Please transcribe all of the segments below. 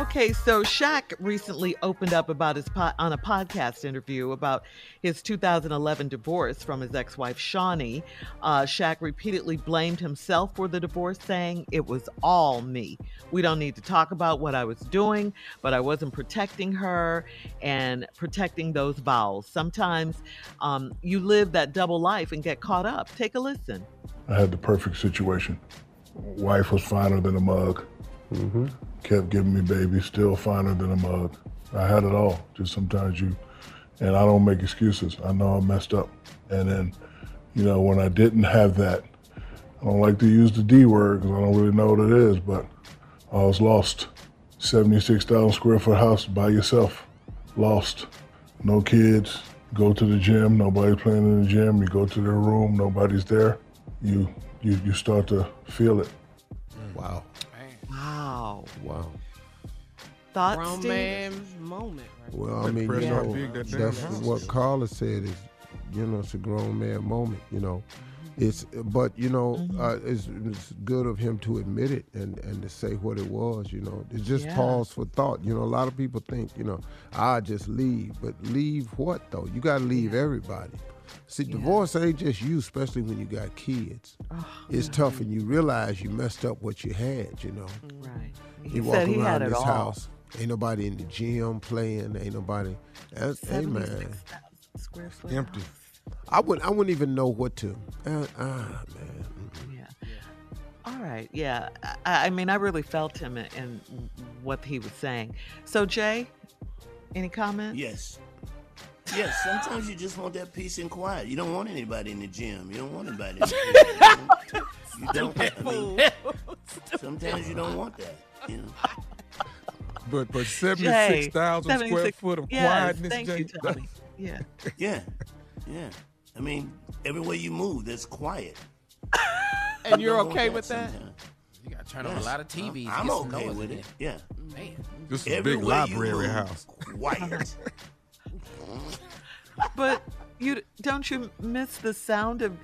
Okay, so Shaq recently opened up about his po- on a podcast interview about his 2011 divorce from his ex-wife Shaunie. Uh, Shaq repeatedly blamed himself for the divorce, saying it was all me. We don't need to talk about what I was doing, but I wasn't protecting her and protecting those vows. Sometimes um, you live that double life and get caught up. Take a listen. I had the perfect situation. Wife was finer than a mug. Mm-hmm. Kept giving me babies, still finer than a mug. I had it all. Just sometimes you, and I don't make excuses. I know I messed up. And then, you know, when I didn't have that, I don't like to use the D word because I don't really know what it is, but I was lost. 76,000 square foot house by yourself. Lost. No kids. Go to the gym. Nobody's playing in the gym. You go to their room. Nobody's there. You you you start to feel it. Wow. Wow. Wow. Thoughts, Grown Steve? man moment. Right Well, I mean, you Pressure know, big that that's house what is. Carla said is, you know, it's a grown man moment. You know, it's but you know, uh, it's, it's good of him to admit it and and to say what it was. You know, it's just Yeah. pause for thought. You know, a lot of people think, you know, I just leave, but leave what though? You got to leave everybody. See, divorce ain't just you, especially when you got kids. it's tough, and you realize you messed up what you had. You know, Right. He you walk said he around had this house. Ain't nobody in the gym playing. Ain't nobody. That's, hey man, square foot. empty. I wouldn't. I wouldn't even know what to. Uh, ah, man. Yeah. All right. Yeah. I, I mean, I really felt him in, in what he was saying. So, Jay, any comment? Yes. Yes, sometimes you just want that peace and quiet. You don't want anybody in the gym. You don't want anybody in the gym. You don't. I mean, sometimes you don't want that. You know. But but Jay, seventy six thousand square foot of yes, quietness, Thank Jay. you, Tony. Yeah. Yeah. Yeah. I mean, everywhere you move, there's quiet. And You you're don't want okay with that? sometimes. You gotta turn on a lot of TVs. I'm get some okay with in it. Yeah. Man. This is a big library house. Quiet. But you don't you miss the sound of,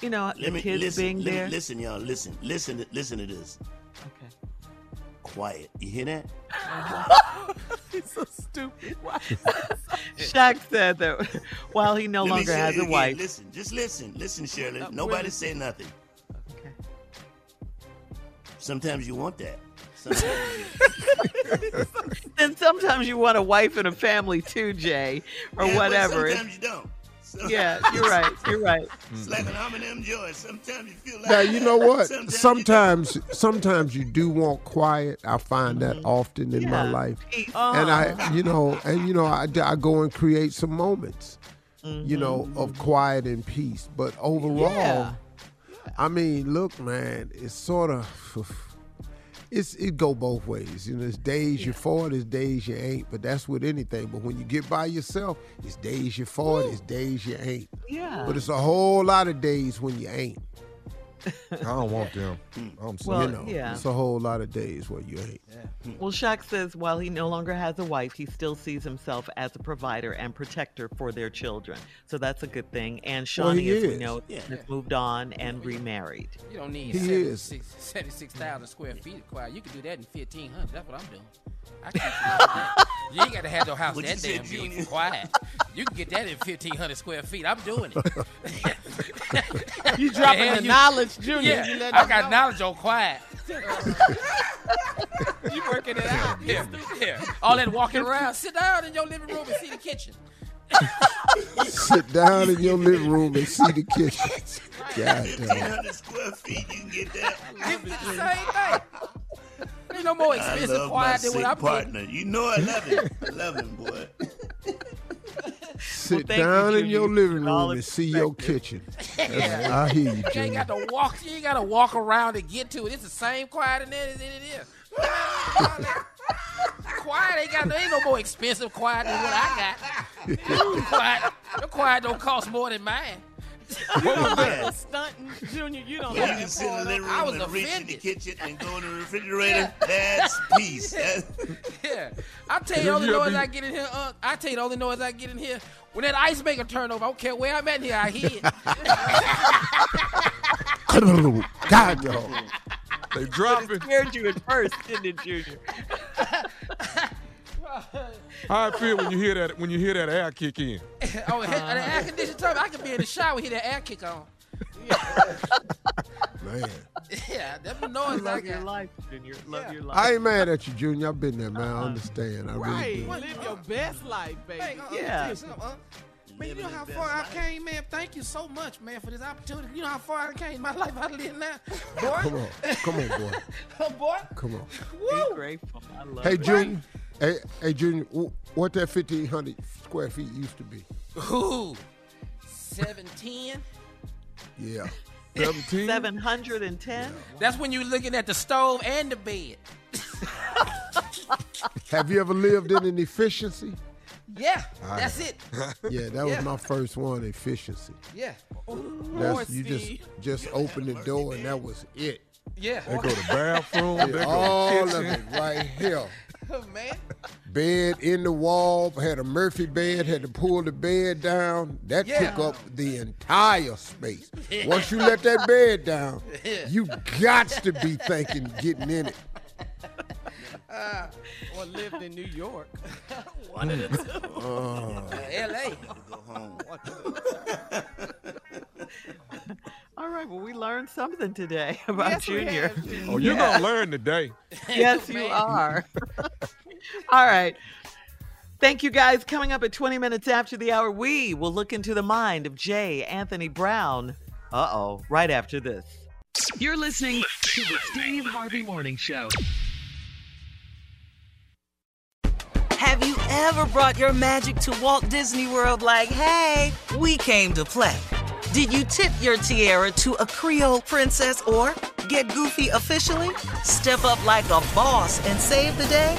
you know, the Let me kids listen. being let me- there? listen, y'all. Listen. Listen. to- Listen to this. Okay. Quiet. You hear that? He's so stupid. Why? Shaq said that while he no Let longer has a wife. Listen. Just listen. Listen, Shirley. Uh, Nobody really? say nothing. Okay. Sometimes you want that. Sometimes you, And sometimes you want a wife and a family too, Jay, or Yeah, but whatever. Sometimes you don't. So- yeah, you're right. You're right. It's like an Almond Joy. Sometimes you feel like. Now you know what? Sometimes you Sometimes, sometimes you do want quiet. I find that often in my Yeah. life, Peace. and I, you know, and you know, I, I go and create some moments, you know, of quiet and peace. But overall, Yeah. I mean, look, man, it's sort of. It's it go both ways. You know, there's days you're for it, there's days you ain't. But that's with anything. But when you get by yourself, it's days you're for it, it's days you ain't. Yeah. But it's a whole lot of days when you ain't. I don't want them. I'm sorry. Well, you know, yeah. it's a whole lot of days where you ain't. Hmm. Well, Shaq says while he no longer has a wife, he still sees himself as a provider and protector for their children. So that's a good thing. And Shaunie, he as we know, Yeah. has moved on and remarried. You don't need He 76 76,000 square feet of quiet. You can do that in 1,500. That's what I'm doing. I can do. You ain't got to have your house What'd that damn big for quiet. You can get that in 1,500 square feet. I'm doing it. You dropping hell the you- knowledge, Junior. You Yeah, letting I got know. knowledge on quiet. You working it out. Yeah, yeah. All that walking around. Sit down in your living room and see the kitchen. Sit down in your living room and see the kitchen. God damn. 1,500 square feet, you can get that. It's the same thing. There's no more expensive quiet than what I'm getting. partner. You know I love him. I love him, boy. Sit you, down in your living room and see your kitchen. I hear you, You ain't got to walk. You ain't got to walk around to get to it. It's the same quiet in there as it is. quiet ain't got. There ain't no more expensive quiet than what I got. quiet. The quiet don't cost more than mine. What was that? Stunting, Junior. You don't You know can sit in the living I room was and reach in the offended. kitchen and go in the refrigerator. That's peace. That's, Yeah, I tell you the only noise I get in here. Uh, I tell you the only noise I get in here when that ice maker turn over. I don't care where I'm at here. I hear it. God damn. They dropping. scared you at first, didn't it, Junior? How it feel when you hear that when you hear that air kick in? oh, the air conditioning time. I can be in the shower, hear that air kick on. Yeah. Man. Yeah, that's the noise I Love your got. life, Junior. Love your life. I ain't mad at you, Junior. I've been there, man. I understand. I Right. really do. Live your best life, baby. Hey, uh, yeah. tell uh, Man, you know how far I came, man. Thank you so much, man, for this opportunity. You know how far I came in my life I live now, boy. Come on. Come on, boy. Oh, boy. Come on. Be grateful. I love Hey, it. Junior. Hey, hey, Junior. What that 1,500 square feet used to be? Ooh, seven ten. Yeah. 17? 710? That's when you're looking at the stove and the bed. Have you ever lived in an efficiency? Yeah, that's it. Yeah, that was my first one, efficiency. Yeah, That's you just just open the door and that was it. yeah. They go to bathroom. They go All to of kitchen. it right here. Oh, man. Bed in the wall, had a Murphy bed, had to pull the bed down. That Yeah. took up the entire space. Once you let that bed down, you got to be thinking getting in it. Uh, or lived in New York. One of the two. Uh. Oh. L.A. go home. All right, well, we learned something today about Yes, Junior. Junior. Oh, you're gonna learn today. yes, you are. All right. Thank you guys. Coming up at 20 minutes after the hour, we will look into the mind of J. Anthony Brown. Uh oh, right after this. You're listening to the Steve Harvey Morning Show. Have you ever brought your magic to Walt Disney World like, hey, we came to play? Did you tip your tiara to a Creole princess or get goofy officially? Step up like a boss and save the day?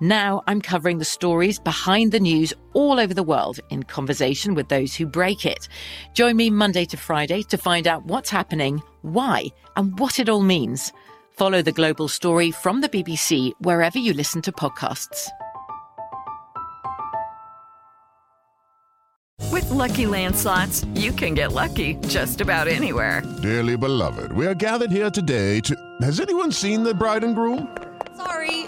Now I'm covering the stories behind the news all over the world in conversation with those who break it. Join me Monday to Friday to find out what's happening, why, and what it all means. Follow the global story from the BBC wherever you listen to podcasts. With LuckyLand slots, you can get lucky just about anywhere. Dearly beloved, we are gathered here today to. Has anyone seen the bride and groom? Sorry,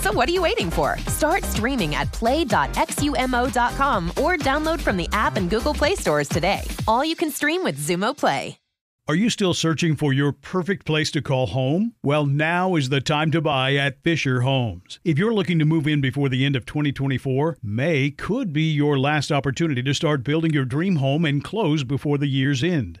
So what are you waiting for? Start streaming at play.xumo.com or download from the app and Google Play stores today. All you can stream with Xumo Play. Are you still searching for your perfect place to call home? Well, now is the time to buy at Fisher Homes. If you're looking to move in before the end of 2024, May could be your last opportunity to start building your dream home and close before the year's end.